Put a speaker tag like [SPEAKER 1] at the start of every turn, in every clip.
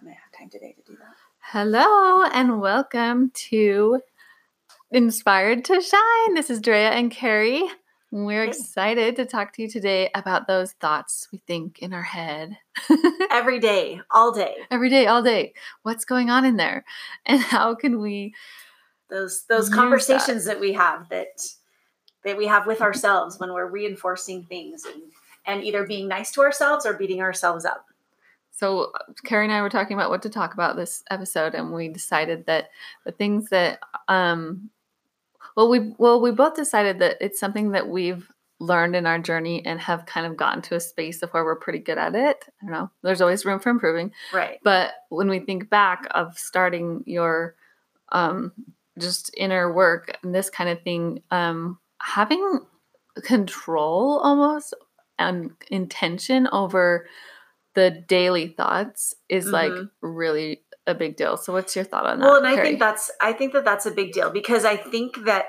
[SPEAKER 1] I might have time today to do that.
[SPEAKER 2] Hello and welcome to Inspired to Shine. This is Drea and Carrie. We're
[SPEAKER 1] Hey.
[SPEAKER 2] excited to talk to you today about those thoughts we think in our head
[SPEAKER 1] Every day, all day.
[SPEAKER 2] every day, all day. What's going on in there? And how can we
[SPEAKER 1] Those those conversations that. we have that that we have with ourselves when we're reinforcing things and and either being nice to ourselves or beating ourselves up.
[SPEAKER 2] So, Carrie and I were talking about what to talk about this episode, and we decided that the things that, um, well, we well we both decided that it's something that we've learned in our journey and have kind of gotten to a space of where we're pretty good at it. I don't know. There's always room for improving,
[SPEAKER 1] Right.
[SPEAKER 2] but when we think back of starting your, um, just inner work and this kind of thing, um, having control almost and intention over the daily thoughts is like
[SPEAKER 1] Mhm.
[SPEAKER 2] really a big deal. So what's your thought on that?
[SPEAKER 1] Well, and I
[SPEAKER 2] Carrie?
[SPEAKER 1] think that's I think that that's a big deal because I think that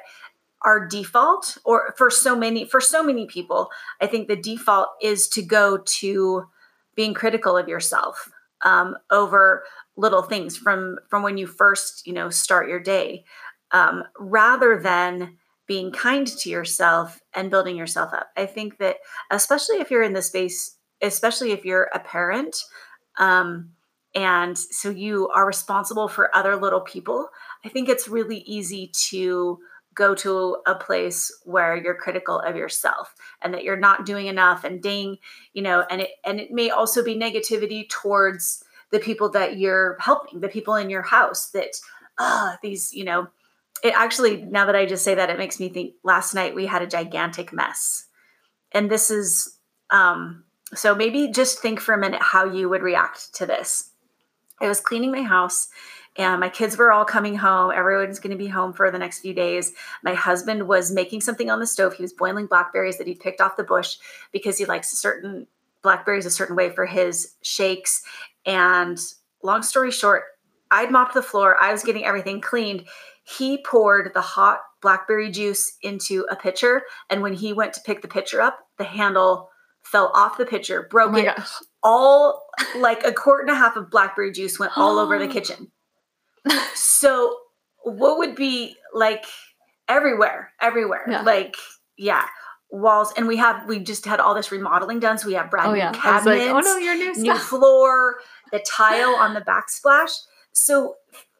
[SPEAKER 1] our default or for so many for so many people, I think the default is to go to being critical of yourself um, over little things from from when you first you know start your day, um, rather than being kind to yourself and building yourself up. I think that especially if you're in the space, especially if you're a parent. Um, and so you are responsible for other little people i think it's really easy to go to a place where you're critical of yourself and that you're not doing enough and ding, you know and it and it may also be negativity towards the people that you're helping the people in your house that ah these you know it actually now that i just say that it makes me think last night we had a gigantic mess and this is um so maybe just think for a minute how you would react to this I was cleaning my house and my kids were all coming home. Everyone's going to be home for the next few days. My husband was making something on the stove. He was boiling blackberries that he picked off the bush because he likes a certain blackberries a certain way for his shakes. And long story short, I'd mopped the floor. I was getting everything cleaned. He poured the hot blackberry juice into a pitcher. And when he went to pick the pitcher up, the handle fell off the pitcher,
[SPEAKER 2] oh
[SPEAKER 1] broke
[SPEAKER 2] my
[SPEAKER 1] it
[SPEAKER 2] gosh.
[SPEAKER 1] all like a quart and a half of blackberry juice went all over the kitchen. So, what would be like everywhere, everywhere,
[SPEAKER 2] Yeah.
[SPEAKER 1] like yeah, walls, and we have we just had all this remodeling done, so we have brand
[SPEAKER 2] Oh
[SPEAKER 1] new
[SPEAKER 2] yeah.
[SPEAKER 1] Cabinets,
[SPEAKER 2] like, oh no, your new
[SPEAKER 1] new floor, the tile on the backsplash. So,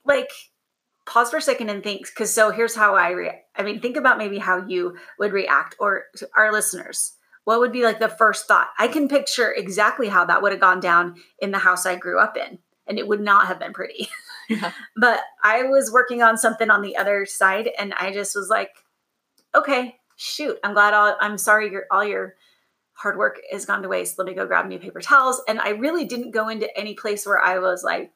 [SPEAKER 1] like, pause for a second and think. Because so here's how I react. I mean, think about maybe how you would react, or our listeners. What would be like the first thought? I can picture exactly how that would have gone down in the house I grew up in, and it would not have been pretty.
[SPEAKER 2] Yeah.
[SPEAKER 1] But I was working on something on the other side, and I just was like, okay, shoot, I'm glad all, I'm sorry your all your hard work has gone to waste. Let me go grab new paper towels. And I really didn't go into any place where I was like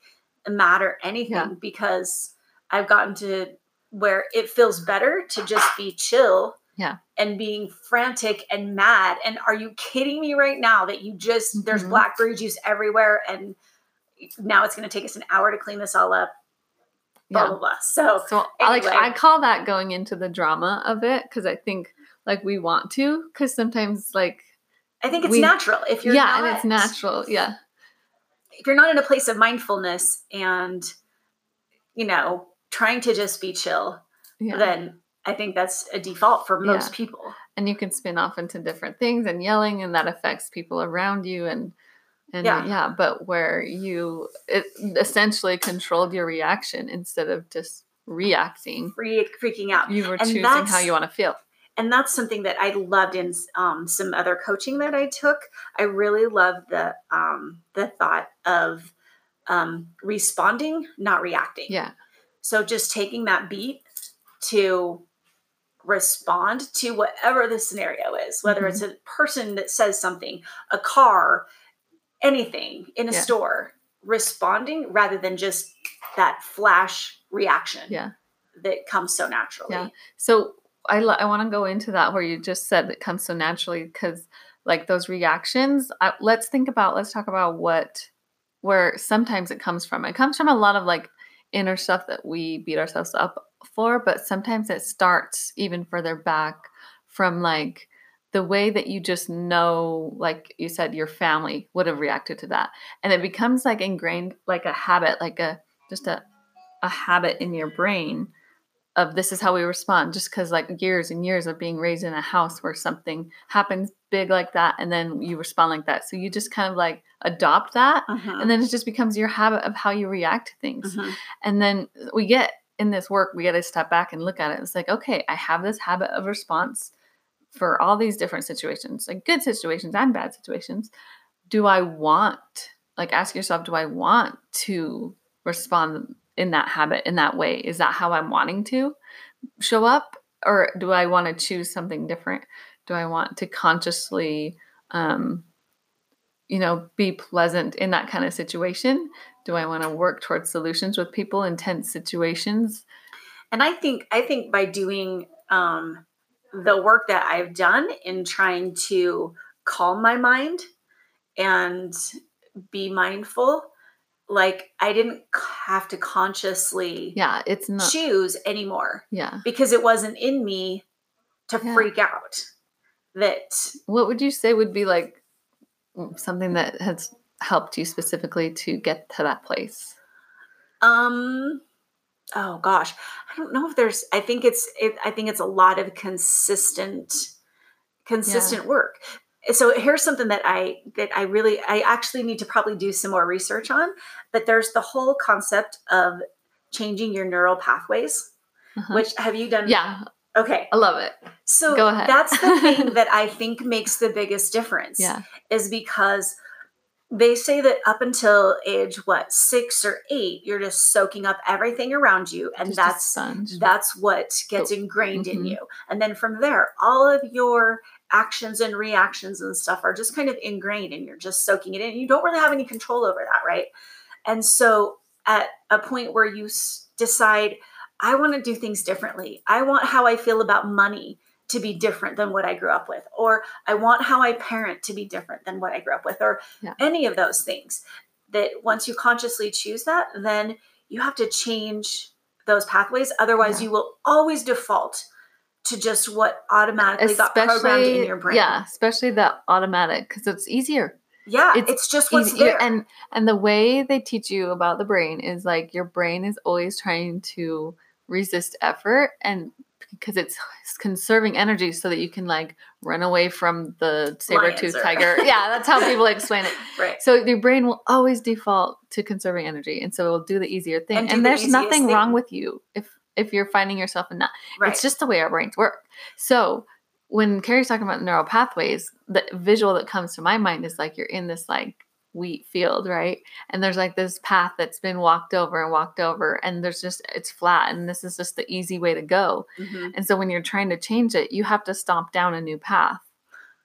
[SPEAKER 1] mad or anything
[SPEAKER 2] Yeah.
[SPEAKER 1] because I've gotten to where it feels better to just be chill.
[SPEAKER 2] Yeah.
[SPEAKER 1] And being frantic and mad. And are you kidding me right now that you just there's
[SPEAKER 2] Mhm.
[SPEAKER 1] blackberry juice everywhere and now it's going to take us an hour to clean this all up. Blah
[SPEAKER 2] Yeah.
[SPEAKER 1] blah blah. So
[SPEAKER 2] So I like I call that going into the drama of it because I think like we want to because sometimes like
[SPEAKER 1] I think it's
[SPEAKER 2] We-
[SPEAKER 1] natural if you're
[SPEAKER 2] yeah
[SPEAKER 1] not,
[SPEAKER 2] and it's natural yeah
[SPEAKER 1] if you're not in a place of mindfulness and you know trying to just be chill
[SPEAKER 2] yeah
[SPEAKER 1] then i think that's a default for most
[SPEAKER 2] Yeah.
[SPEAKER 1] people.
[SPEAKER 2] And you can spin off into different things and yelling and that affects people around you and and
[SPEAKER 1] Yeah.
[SPEAKER 2] yeah, but where you it essentially controlled your reaction instead of just reacting.
[SPEAKER 1] Freaking out.
[SPEAKER 2] You were
[SPEAKER 1] And
[SPEAKER 2] choosing how you want to feel.
[SPEAKER 1] And that's something that i loved in um, some other coaching that i took. I really loved the um, the thought of um, responding not reacting.
[SPEAKER 2] Yeah.
[SPEAKER 1] So just taking that beat to respond to whatever the scenario is, whether
[SPEAKER 2] Mhm.
[SPEAKER 1] it's a person that says something, a car, anything in a
[SPEAKER 2] Yeah.
[SPEAKER 1] store, responding rather than just that flash reaction
[SPEAKER 2] yeah
[SPEAKER 1] that comes so naturally.
[SPEAKER 2] Yeah. So I li- I want to go into that where you just said it comes so naturally because like those reactions. I, let's think about. Let's talk about what where sometimes it comes from. It comes from a lot of like inner stuff that we beat ourselves up for, but sometimes it starts even further back from like the way that you just know, like you said, your family would have reacted to that. And it becomes like ingrained, like a habit, like a just a, a habit in your brain of this is how we respond just because like years and years of being raised in a house where something happens big like that and then you respond like that so you just kind of like adopt that
[SPEAKER 1] Mhm.
[SPEAKER 2] and then it just becomes your habit of how you react to things
[SPEAKER 1] Mhm.
[SPEAKER 2] and then we get in this work we got to step back and look at it. It's like okay i have this habit of response for all these different situations like good situations and bad situations. Do i want like ask yourself do i want to respond in that habit in that way? Is that how i'm wanting to show up? Or do i want to choose something different? Do i want to consciously um you know be pleasant in that kind of situation? Do i want to work towards solutions with people in tense situations?
[SPEAKER 1] And i think i think by doing um the work that i've done in trying to calm my mind and be mindful like i didn't have to consciously
[SPEAKER 2] yeah it's not
[SPEAKER 1] choose anymore
[SPEAKER 2] yeah.
[SPEAKER 1] because it wasn't in me to
[SPEAKER 2] Yeah.
[SPEAKER 1] freak out that
[SPEAKER 2] what would you say would be like something that has helped you specifically to get to that place?
[SPEAKER 1] Um oh gosh. I don't know if there's i think it's it, i think it's a lot of consistent consistent work. So here's something that i that i really i actually need to probably do some more research on but there's the whole concept of changing your neural pathways
[SPEAKER 2] Uh-huh.
[SPEAKER 1] which have you done
[SPEAKER 2] yeah
[SPEAKER 1] okay.
[SPEAKER 2] I love it.
[SPEAKER 1] So
[SPEAKER 2] Go ahead.
[SPEAKER 1] that's the thing that i think makes the biggest difference
[SPEAKER 2] yeah.
[SPEAKER 1] is because they say that up until age what six or eight you're just soaking up everything around you and
[SPEAKER 2] Just
[SPEAKER 1] that's that's what gets ingrained in
[SPEAKER 2] Mhm.
[SPEAKER 1] you. And then from there all of your actions and reactions and stuff are just kind of ingrained and you're just soaking it in. You don't really have any control over that right? And so at a point where you s- decide i want to do things differently. I want how i feel about money to be different than what i grew up with or i want how i parent to be different than what i grew up with or
[SPEAKER 2] Yeah.
[SPEAKER 1] any of those things. That once you consciously choose that then you have to change those pathways. Otherwise
[SPEAKER 2] Yeah.
[SPEAKER 1] you will always default to just what automatically got programmed in your brain.
[SPEAKER 2] Yeah especially the automatic because it's easier.
[SPEAKER 1] Yeah it's,
[SPEAKER 2] It's
[SPEAKER 1] just what's
[SPEAKER 2] easier
[SPEAKER 1] there
[SPEAKER 2] and and the way they teach you about the brain is like your brain is always trying to resist effort and because it's conserving energy so that you can like run away from the saber tooth tiger. Yeah that's how people explain it.
[SPEAKER 1] Right.
[SPEAKER 2] So your brain will always default to conserving energy and so it will do the easier thing.
[SPEAKER 1] And
[SPEAKER 2] and,
[SPEAKER 1] the
[SPEAKER 2] there's nothing wrong with you if if you're finding yourself in that.
[SPEAKER 1] Right.
[SPEAKER 2] it's just the way our brains work. So when Carrie's talking about neural pathways, the visual that comes to my mind is like you're in this like wheat field, right? And there's like this path that's been walked over and walked over, and there's just it's flat, and this is just the easy way to go.
[SPEAKER 1] Mhm.
[SPEAKER 2] And so when you're trying to change it, you have to stomp down a new path.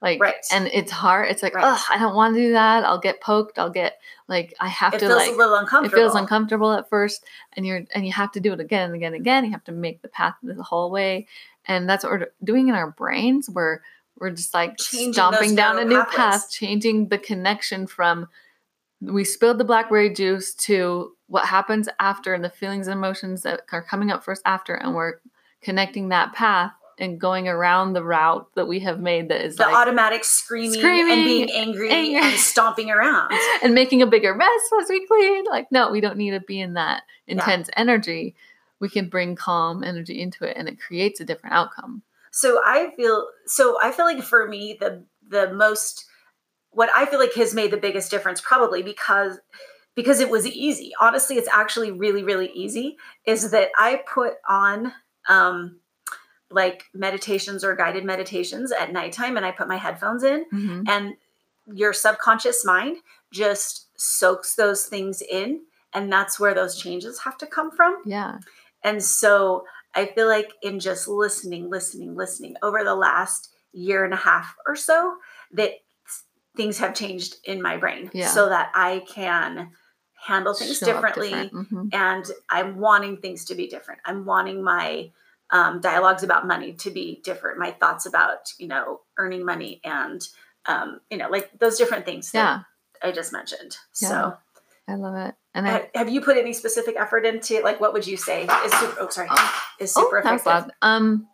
[SPEAKER 2] Like
[SPEAKER 1] Right.
[SPEAKER 2] and it's hard. It's like,
[SPEAKER 1] Right.
[SPEAKER 2] oh, I don't want to do that. I'll get poked. I'll get like I have
[SPEAKER 1] it
[SPEAKER 2] to like
[SPEAKER 1] a little
[SPEAKER 2] it feels uncomfortable at first and you're and you have to do it again and again and again you have to make the path the whole way and that's what we're doing in our brains where we're just like
[SPEAKER 1] Changing
[SPEAKER 2] stomping down a new
[SPEAKER 1] pathways.
[SPEAKER 2] path changing the connection from we spilled the blackberry juice to what happens after and the feelings and emotions that are coming up first after and we're connecting that path and going around the route that we have made that is
[SPEAKER 1] the
[SPEAKER 2] like
[SPEAKER 1] automatic screaming, and being angry
[SPEAKER 2] anger.
[SPEAKER 1] and stomping around
[SPEAKER 2] and making a bigger mess as we clean. Like, no, we don't need to be in that intense energy. We can bring calm energy into it and it creates a different outcome.
[SPEAKER 1] So i feel so i feel like for me the the most what i feel like has made the biggest difference probably because because it was easy honestly it's actually really really easy is that i put on um like meditations or guided meditations at nighttime and i put my headphones in
[SPEAKER 2] Mhm.
[SPEAKER 1] and your subconscious mind just soaks those things in and that's where those changes have to come from
[SPEAKER 2] Yeah.
[SPEAKER 1] and so I feel like in just listening, listening, listening over the last year and a half or so, that things have changed in my brain
[SPEAKER 2] Yeah.
[SPEAKER 1] so that I can handle things
[SPEAKER 2] Show
[SPEAKER 1] differently.
[SPEAKER 2] different. Mhm.
[SPEAKER 1] And I'm wanting things to be different. I'm wanting my um, dialogues about money to be different, my thoughts about, you know, earning money and, um, you know, like those different things that
[SPEAKER 2] Yeah.
[SPEAKER 1] I just mentioned.
[SPEAKER 2] Yeah.
[SPEAKER 1] So,
[SPEAKER 2] I love it. And I,
[SPEAKER 1] have you put any specific effort into it? Like, what would you say is super, oh, sorry,
[SPEAKER 2] oh,
[SPEAKER 1] is
[SPEAKER 2] oh,
[SPEAKER 1] super
[SPEAKER 2] was
[SPEAKER 1] effective?
[SPEAKER 2] loud. Um,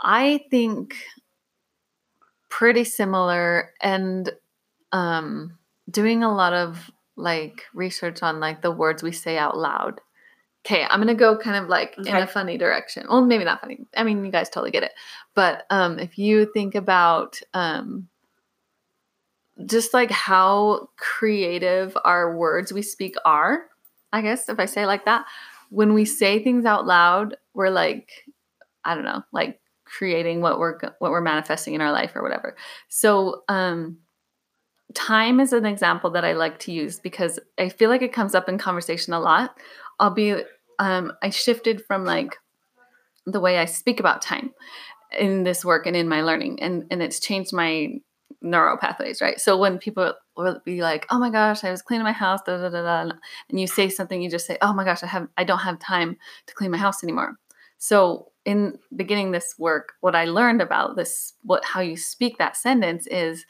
[SPEAKER 2] I think pretty similar and um doing a lot of like research on like the words we say out loud. Okay, I'm gonna go kind of like in a funny direction. Well, maybe not funny. I mean, you guys totally get it. But um, if you think about um, just like how creative our words we speak are, I guess if I say like that, when we say things out loud, we're like, I don't know, like creating what we're what we're manifesting in our life or whatever. So, um, time is an example that I like to use because I feel like it comes up in conversation a lot. I'll be, um, I shifted from like the way I speak about time in this work and in my learning, and and it's changed my neural pathways, right? So when people will be like, "Oh my gosh, I was cleaning my house," da, da, da, da, and you say something, you just say, "Oh my gosh, I have, I don't have time to clean my house anymore." So in beginning this work, what I learned about this, what how you speak that sentence is,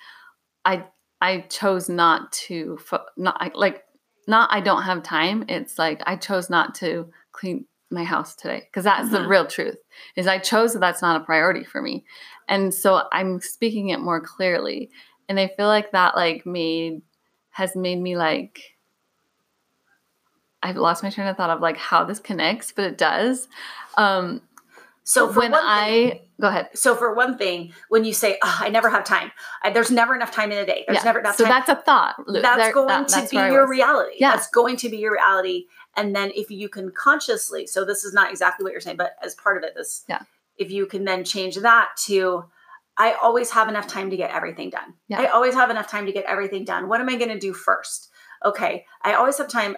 [SPEAKER 2] I I chose not to not like not I don't have time. It's like I chose not to clean my house today because that's the
[SPEAKER 1] Mhm.
[SPEAKER 2] real truth. Is I chose that that's not a priority for me, and so I'm speaking it more clearly. And I feel like that like made has made me like I've lost my train of thought of like how this connects, but it does. Um,
[SPEAKER 1] So
[SPEAKER 2] when I go ahead,
[SPEAKER 1] so for one thing, when you say, oh, "I never have time," I, there's never enough time in a day. There's
[SPEAKER 2] Yeah.
[SPEAKER 1] never enough time.
[SPEAKER 2] so
[SPEAKER 1] time.
[SPEAKER 2] that's a thought.
[SPEAKER 1] That's
[SPEAKER 2] there-
[SPEAKER 1] going
[SPEAKER 2] that-
[SPEAKER 1] to
[SPEAKER 2] that's
[SPEAKER 1] be your reality.
[SPEAKER 2] Yeah.
[SPEAKER 1] That's going to be your reality. And then if you can consciously, so this is not exactly what you're saying, but as part of it, this,
[SPEAKER 2] Yeah.
[SPEAKER 1] if you can then change that to, I always have enough time to get everything done.
[SPEAKER 2] Yeah.
[SPEAKER 1] I always have enough time to get everything done. What am I going to do first? Okay, I always have time.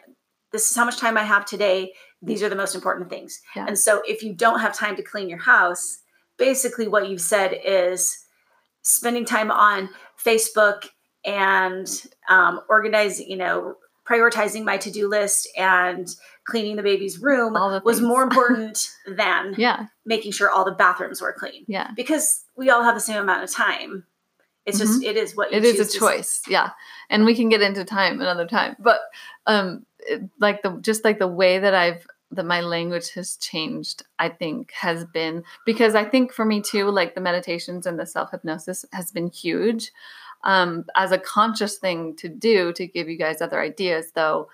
[SPEAKER 1] This is how much time I have today. These are the most important things.
[SPEAKER 2] Yeah.
[SPEAKER 1] And so if you don't have time to clean your house, basically what you've said is spending time on Facebook and um, organizing, you know, prioritizing my to-do list and cleaning the baby's room
[SPEAKER 2] the
[SPEAKER 1] was more important than
[SPEAKER 2] Yeah,
[SPEAKER 1] making sure all the bathrooms were clean
[SPEAKER 2] yeah.
[SPEAKER 1] because we all have the same amount of time. It's just it is what you
[SPEAKER 2] Mm-hmm. It is a choice, yeah. And we can get into time another time, but um, it- like the just like the way that I've that my language has changed, I think has been because I think for me too, like the meditations and the self hypnosis has been huge. Um, as a conscious thing to do to give you guys other ideas, though,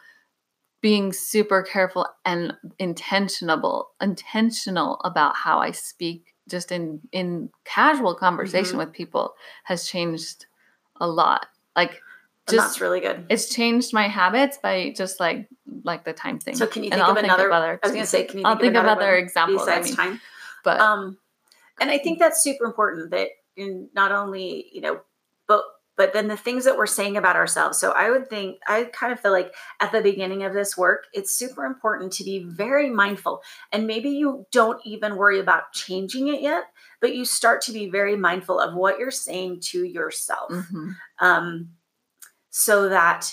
[SPEAKER 2] being super careful and intentional intentional about how I speak just in in casual conversation
[SPEAKER 1] Mm-hmm.
[SPEAKER 2] with people has changed a lot. Like just
[SPEAKER 1] that's really good.
[SPEAKER 2] it's changed my habits by just like like the time thing.
[SPEAKER 1] So can you think of another?
[SPEAKER 2] other
[SPEAKER 1] I was going to say, can you?
[SPEAKER 2] I'll think of
[SPEAKER 1] another
[SPEAKER 2] other examples. I
[SPEAKER 1] besides
[SPEAKER 2] mean,
[SPEAKER 1] time.
[SPEAKER 2] but
[SPEAKER 1] um and i think that's super important that in not only you know but but then the things that we're saying about ourselves so i would think i kind of feel like at the beginning of this work it's super important to be very mindful and maybe you don't even worry about changing it yet but you start to be very mindful of what you're saying to yourself
[SPEAKER 2] mhm.
[SPEAKER 1] um, so that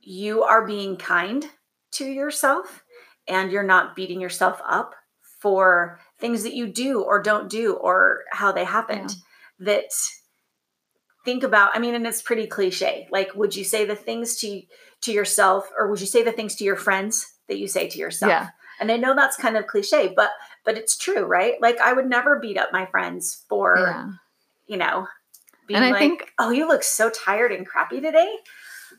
[SPEAKER 1] you are being kind to yourself and you're not beating yourself up for things that you do or don't do or how they happened. That think about, I mean, and it's pretty cliche. Like, would you say the things to to yourself or would you say the things to your friends that you say to yourself?
[SPEAKER 2] Yeah.
[SPEAKER 1] And I know that's kind of cliche, but but it's true, right? Like I would never beat up my friends for
[SPEAKER 2] yeah.
[SPEAKER 1] you know, being
[SPEAKER 2] And I
[SPEAKER 1] like,
[SPEAKER 2] think-
[SPEAKER 1] "Oh, you look so tired and crappy today."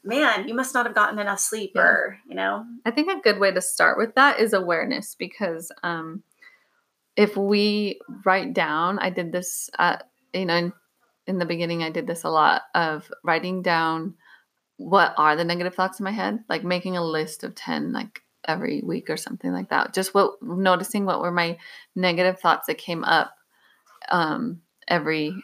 [SPEAKER 1] Man, you must not have gotten enough sleep,
[SPEAKER 2] Yeah.
[SPEAKER 1] or you know,
[SPEAKER 2] I think a good way to start with that is awareness because um, if we write down, I did this, uh, you know, in, in the beginning, I did this a lot of writing down what are the negative thoughts in my head, like making a list of 10, like every week or something like that. Just what noticing what were my negative thoughts that came up um, every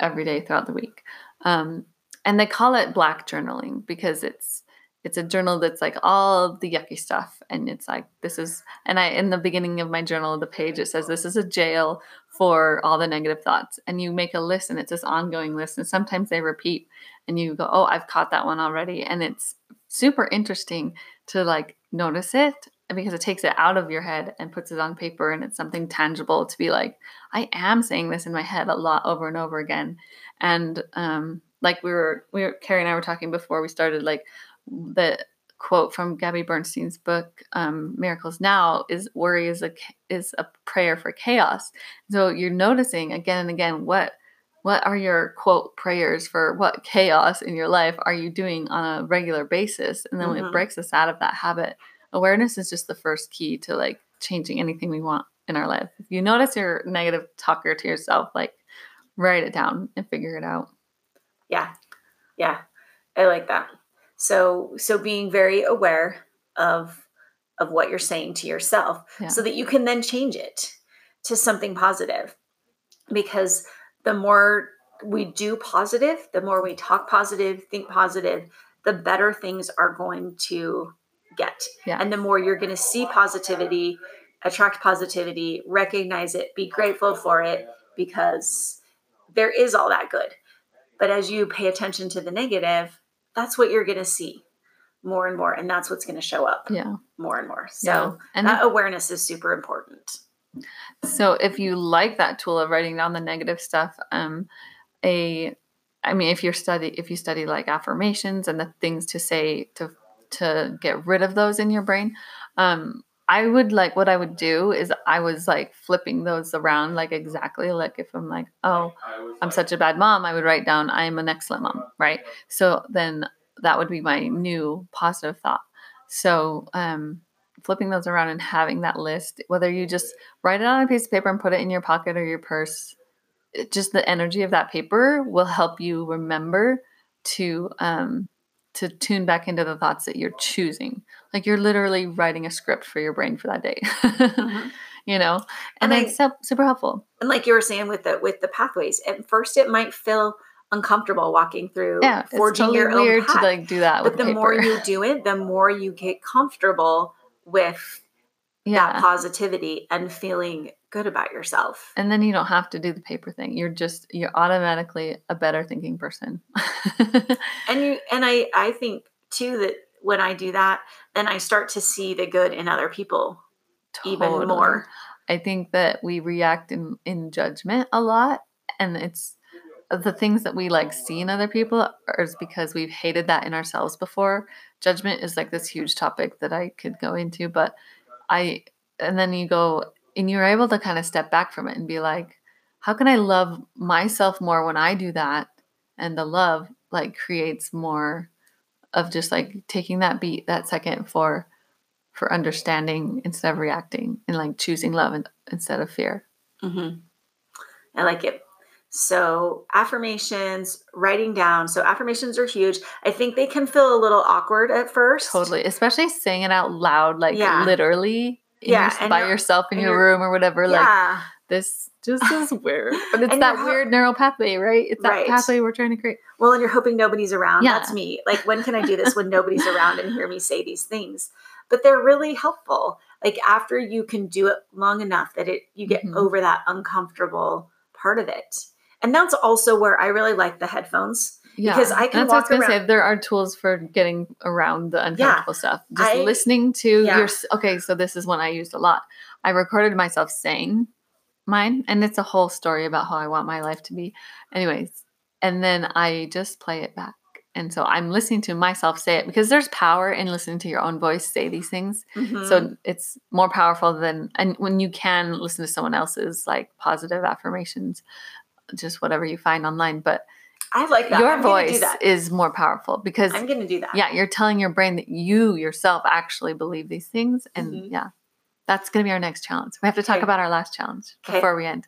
[SPEAKER 2] every day throughout the week. Um, and they call it black journaling because it's it's a journal that's like all the yucky stuff. And it's like this is and i in the beginning of my journal the page it says this is a jail for all the negative thoughts. And you make a list and it's this ongoing list and sometimes they repeat. And you go oh i've caught that one already. And it's super interesting to like notice it because it takes it out of your head and puts it on paper and it's something tangible to be like i am saying this in my head a lot over and over again and um like we were we were carrie and i were talking before we started like the quote from Gabby Bernstein's book um, "Miracles Now" is "Worry is a is a prayer for chaos." So you're noticing again and again what what are your quote prayers for what chaos in your life are you doing on a regular basis? And then
[SPEAKER 1] Mhm.
[SPEAKER 2] it breaks us out of that habit, awareness is just the first key to like changing anything we want in our life. If you notice your negative talker to yourself, like write it down and figure it out.
[SPEAKER 1] Yeah. Yeah. I like that. So so being very aware of of what you're saying to yourself
[SPEAKER 2] Yeah.
[SPEAKER 1] so that you can then change it to something positive. Because the more we do positive, the more we talk positive, think positive, the better things are going to get.
[SPEAKER 2] Yeah.
[SPEAKER 1] And the more you're going to see positivity, attract positivity, recognize it, be grateful for it because there is all that good. But as you pay attention to the negative, that's what you're going to see more and more. And that's what's going to show up
[SPEAKER 2] Yeah.
[SPEAKER 1] more and more. So
[SPEAKER 2] yeah. And
[SPEAKER 1] that awareness is super important.
[SPEAKER 2] So if you like that tool of writing down the negative stuff, um, a, I mean, if you're study, if you study like affirmations and the things to say to to get rid of those in your brain, um, I would like what I would do is I was like flipping those around, like exactly like if I'm like, oh, I'm such a bad mom, I would write down I'm an excellent mom, right? So then that would be my new positive thought. So um, flipping those around and having that list, whether you just write it on a piece of paper and put it in your pocket or your purse, just the energy of that paper will help you remember to um, to tune back into the thoughts that you're choosing. Like you're literally writing a script for your brain for that day. Uh-huh. you know, and,
[SPEAKER 1] And
[SPEAKER 2] it's super helpful.
[SPEAKER 1] And like you were saying with the with the pathways, at first it might feel uncomfortable walking through
[SPEAKER 2] Yeah,
[SPEAKER 1] forging
[SPEAKER 2] totally
[SPEAKER 1] your own
[SPEAKER 2] weird
[SPEAKER 1] path.
[SPEAKER 2] to like do that.
[SPEAKER 1] but
[SPEAKER 2] with
[SPEAKER 1] the
[SPEAKER 2] paper.
[SPEAKER 1] more you do it, the more you get comfortable with
[SPEAKER 2] yeah,
[SPEAKER 1] that positivity and feeling good about yourself.
[SPEAKER 2] and then you don't have to do the paper thing. You're just you're automatically a better thinking person.
[SPEAKER 1] And you and I I think too that when I do that, then I start to see the good in other people even more.
[SPEAKER 2] I think that we react in in judgment a lot, and it's the things that we like see in other people are is because we've hated that in ourselves before. Judgment is like this huge topic that I could go into, but I and then you go and you're able to kind of step back from it and be like, how can I love myself more when I do that? And the love like creates more of just like taking that beat, that second for for understanding instead of reacting and like choosing love in, instead of fear.
[SPEAKER 1] Mm-hmm. I like it. So, affirmations, writing down. So, affirmations are huge. I think they can feel a little awkward at first.
[SPEAKER 2] Totally, especially saying it out loud, like
[SPEAKER 1] Yeah.
[SPEAKER 2] literally in
[SPEAKER 1] Yeah,
[SPEAKER 2] your- by yourself in your room or whatever. Like
[SPEAKER 1] Yeah.
[SPEAKER 2] this just is weird, but it's that
[SPEAKER 1] ho-
[SPEAKER 2] weird neural pathway, right? It's that
[SPEAKER 1] Right.
[SPEAKER 2] pathway we're trying to create.
[SPEAKER 1] Well, and you're hoping nobody's around.
[SPEAKER 2] Yeah.
[SPEAKER 1] That's me. Like, when can I do this when nobody's around and hear me say these things? But they're really helpful. Like after you can do it long enough that it you get
[SPEAKER 2] Mhm.
[SPEAKER 1] over that uncomfortable part of it. And that's also where I really like the headphones.
[SPEAKER 2] Yeah,
[SPEAKER 1] Because I can
[SPEAKER 2] That's what I was
[SPEAKER 1] walk
[SPEAKER 2] say.
[SPEAKER 1] around-
[SPEAKER 2] There are tools for getting around the uncomfortable stuff. Just
[SPEAKER 1] I-
[SPEAKER 2] listening to
[SPEAKER 1] Yeah.
[SPEAKER 2] your. Okay, so this is one I used a lot. I recorded myself saying mine, and it's a whole story about how I want my life to be. Anyways, and then I just play it back. And so I'm listening to myself say it because there's power in listening to your own voice say these things.
[SPEAKER 1] Mhm.
[SPEAKER 2] So it's more powerful than and when you can listen to someone else's like positive affirmations, just whatever you find online. But
[SPEAKER 1] I like that.
[SPEAKER 2] your
[SPEAKER 1] I'm
[SPEAKER 2] voice is more powerful because
[SPEAKER 1] I'm going to do that.
[SPEAKER 2] yeah, you're telling your brain that you yourself actually believe these things, and
[SPEAKER 1] Mhm.
[SPEAKER 2] yeah, that's gonna be our next challenge. We have to talk
[SPEAKER 1] Okay.
[SPEAKER 2] about our last challenge
[SPEAKER 1] Okay.
[SPEAKER 2] before we end.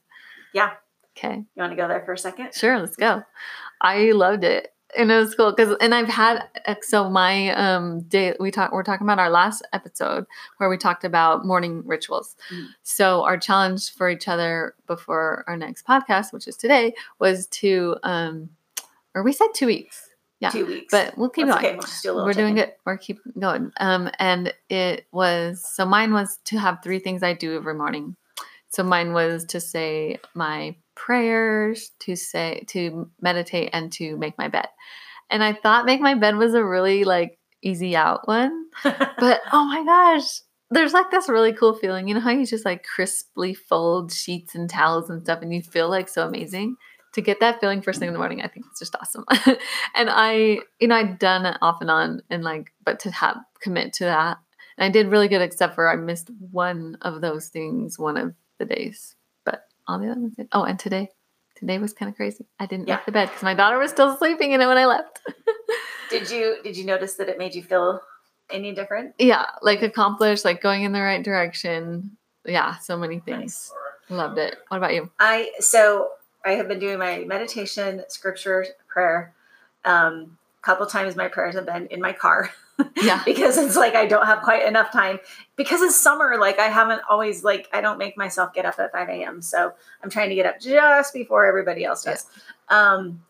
[SPEAKER 1] Yeah.
[SPEAKER 2] Okay.
[SPEAKER 1] You want to go there for a second?
[SPEAKER 2] Sure, let's go. I loved it. And it was cool because, and I've had so my um day we talked we're talking about our last episode where we talked about morning rituals.
[SPEAKER 1] Mm.
[SPEAKER 2] So our challenge for each other before our next podcast, which is today, was to um, or we said two weeks, Yeah,
[SPEAKER 1] Two weeks.
[SPEAKER 2] but we'll keep
[SPEAKER 1] That's
[SPEAKER 2] going.
[SPEAKER 1] okay. we'll do
[SPEAKER 2] we're doing it. We're keep going. Um, and it was so mine was to have three things I do every morning. So mine was to say my prayers, to say to meditate, and to make my bed. And I thought make my bed was a really like easy out one, but oh my gosh, there's like this really cool feeling. You know how you just like crisply fold sheets and towels and stuff, and you feel like so amazing. To get that feeling first thing in the morning, I think it's just awesome. and I, you know, I'd done it off and on, and like, but to have commit to that, and I did really good, except for I missed one of those things one of the days, all the other ones did. Oh, and today, Today was kind of crazy. I didn't
[SPEAKER 1] Yeah.
[SPEAKER 2] make the bed because my daughter was still sleeping in it when I left.
[SPEAKER 1] Did you did you notice that it made you feel any different?
[SPEAKER 2] yeah, like accomplished, like going in the right direction. Yeah, so many things. Loved it. What about you?
[SPEAKER 1] I so I have been doing my meditation, scripture, prayer. Um, a couple times my prayers have been in my car
[SPEAKER 2] Yeah.
[SPEAKER 1] because it's like I don't have quite enough time. Because it's summer, like I haven't always like I don't make myself get up at five a.m. So I'm trying to get up just before everybody else does. Um,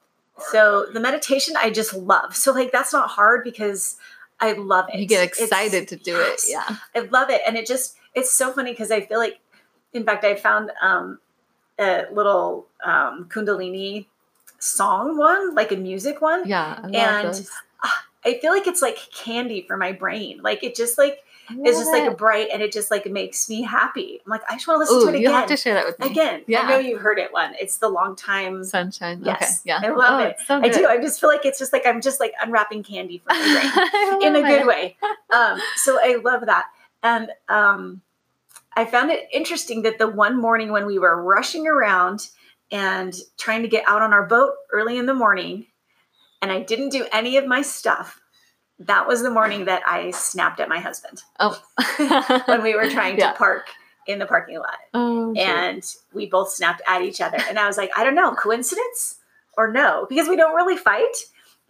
[SPEAKER 1] so the meditation I just love. So like that's not hard because I love it.
[SPEAKER 2] You get
[SPEAKER 1] It's-
[SPEAKER 2] excited to do
[SPEAKER 1] yes.
[SPEAKER 2] it. Yeah.
[SPEAKER 1] I love it. And it just, it's so funny because I feel like, in fact, I found um, a little um, Kundalini song one, like a music one.
[SPEAKER 2] Yeah. I
[SPEAKER 1] And. I feel like it's like candy for my brain. Like it just like, it's just like a bright and it just like makes me happy. I'm like, I just want to listen
[SPEAKER 2] Ooh,
[SPEAKER 1] to it again.
[SPEAKER 2] you
[SPEAKER 1] again.
[SPEAKER 2] have to share that with me.
[SPEAKER 1] again.
[SPEAKER 2] Yeah.
[SPEAKER 1] I know you've heard it one. It's the long time.
[SPEAKER 2] Sunshine.
[SPEAKER 1] Yes.
[SPEAKER 2] Okay. Yeah.
[SPEAKER 1] I love
[SPEAKER 2] Oh,
[SPEAKER 1] it.
[SPEAKER 2] so
[SPEAKER 1] I do. I just feel like it's just like I'm just like unwrapping candy for my brain in a good
[SPEAKER 2] it.
[SPEAKER 1] way. Um, so I love that. And um, I found it interesting that the one morning when we were rushing around and trying to get out on our boat early in the morning, and I didn't do any of my stuff, that was the morning that I snapped at my husband
[SPEAKER 2] Oh.
[SPEAKER 1] when we were trying
[SPEAKER 2] Yeah.
[SPEAKER 1] to park in the parking lot.
[SPEAKER 2] Oh.
[SPEAKER 1] And we both snapped at each other. And I was like, I don't know, coincidence or no? Because we don't really fight.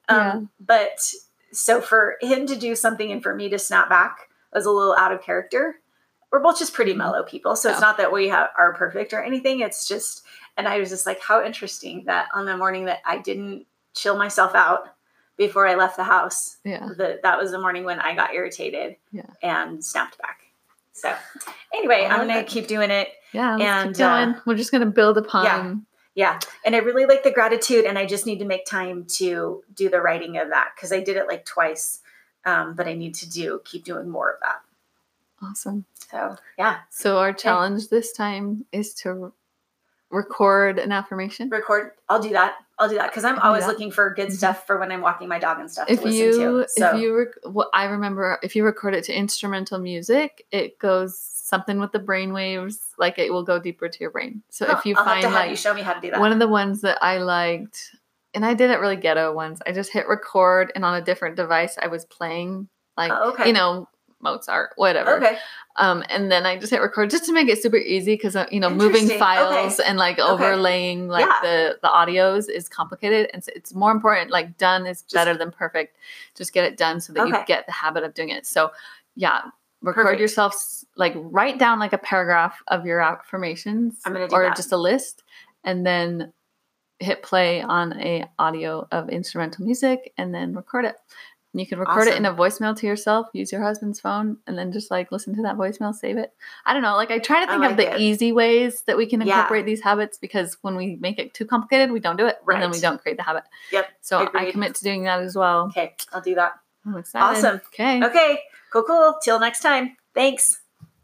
[SPEAKER 1] Um,
[SPEAKER 2] Yeah.
[SPEAKER 1] But so for him to do something and for me to snap back was a little out of character. We're both just pretty mellow people. So it's
[SPEAKER 2] Mm-hmm.
[SPEAKER 1] Not that we have, are perfect or anything. It's just, and I was just like, how interesting that on the morning that I didn't chill myself out before I left the house,
[SPEAKER 2] yeah.
[SPEAKER 1] that that was the morning when I got irritated
[SPEAKER 2] Yeah.
[SPEAKER 1] and snapped back. So anyway, I'm
[SPEAKER 2] love
[SPEAKER 1] going
[SPEAKER 2] it.
[SPEAKER 1] to keep doing it.
[SPEAKER 2] Yeah.
[SPEAKER 1] And, uh,
[SPEAKER 2] We're just gonna build upon.
[SPEAKER 1] Yeah. yeah. And I really like the gratitude, and I just need to make time to do the writing of that because I did it like twice. Um, but I need to do keep doing more of that.
[SPEAKER 2] Awesome.
[SPEAKER 1] So yeah,
[SPEAKER 2] So our challenge this time is to record an affirmation.
[SPEAKER 1] record. I'll do that. I'll do that because I'm always
[SPEAKER 2] that.
[SPEAKER 1] looking for good
[SPEAKER 2] Mhm.
[SPEAKER 1] stuff for when I'm walking my dog and stuff
[SPEAKER 2] If
[SPEAKER 1] to listen
[SPEAKER 2] you
[SPEAKER 1] to. So
[SPEAKER 2] if you rec- what I remember if you record it to instrumental music, it goes something with the brain waves, like it will go deeper to your brain. So
[SPEAKER 1] Huh,
[SPEAKER 2] if you
[SPEAKER 1] I'll
[SPEAKER 2] find
[SPEAKER 1] have to have
[SPEAKER 2] like
[SPEAKER 1] you show me how to do that.
[SPEAKER 2] one of the ones that I liked, and I didn't really ghetto ones. I just hit record, and on a different device, I was playing like
[SPEAKER 1] Oh, okay.
[SPEAKER 2] you know Mozart, whatever.
[SPEAKER 1] okay.
[SPEAKER 2] Um, and then I just hit record just to make it super easy because uh, you know moving files and like
[SPEAKER 1] Okay.
[SPEAKER 2] overlaying like
[SPEAKER 1] Yeah.
[SPEAKER 2] the the audios is complicated, and so it's more important. Like done is
[SPEAKER 1] Just-
[SPEAKER 2] better than perfect. Just get it done so that you get the habit of doing it. So yeah. Record
[SPEAKER 1] Perfect.
[SPEAKER 2] yourself, like write down like a paragraph of your affirmations,
[SPEAKER 1] I'm gonna do
[SPEAKER 2] or
[SPEAKER 1] that.
[SPEAKER 2] just a list, and then hit play on a audio of instrumental music and then record it. And you can record it in a voicemail to yourself, use your husband's phone, and then just like listen to that voicemail, save it. I don't know. Like I try to think of the
[SPEAKER 1] it.
[SPEAKER 2] easy ways that we can
[SPEAKER 1] Yeah.
[SPEAKER 2] incorporate these habits because when we make it too complicated, we don't do it. And then we don't create the habit.
[SPEAKER 1] Yep,
[SPEAKER 2] So I commit to doing that as well.
[SPEAKER 1] Okay, I'll do that.
[SPEAKER 2] I'm excited.
[SPEAKER 1] Awesome.
[SPEAKER 2] Okay.
[SPEAKER 1] Okay, cool, cool. Till next time. Thanks.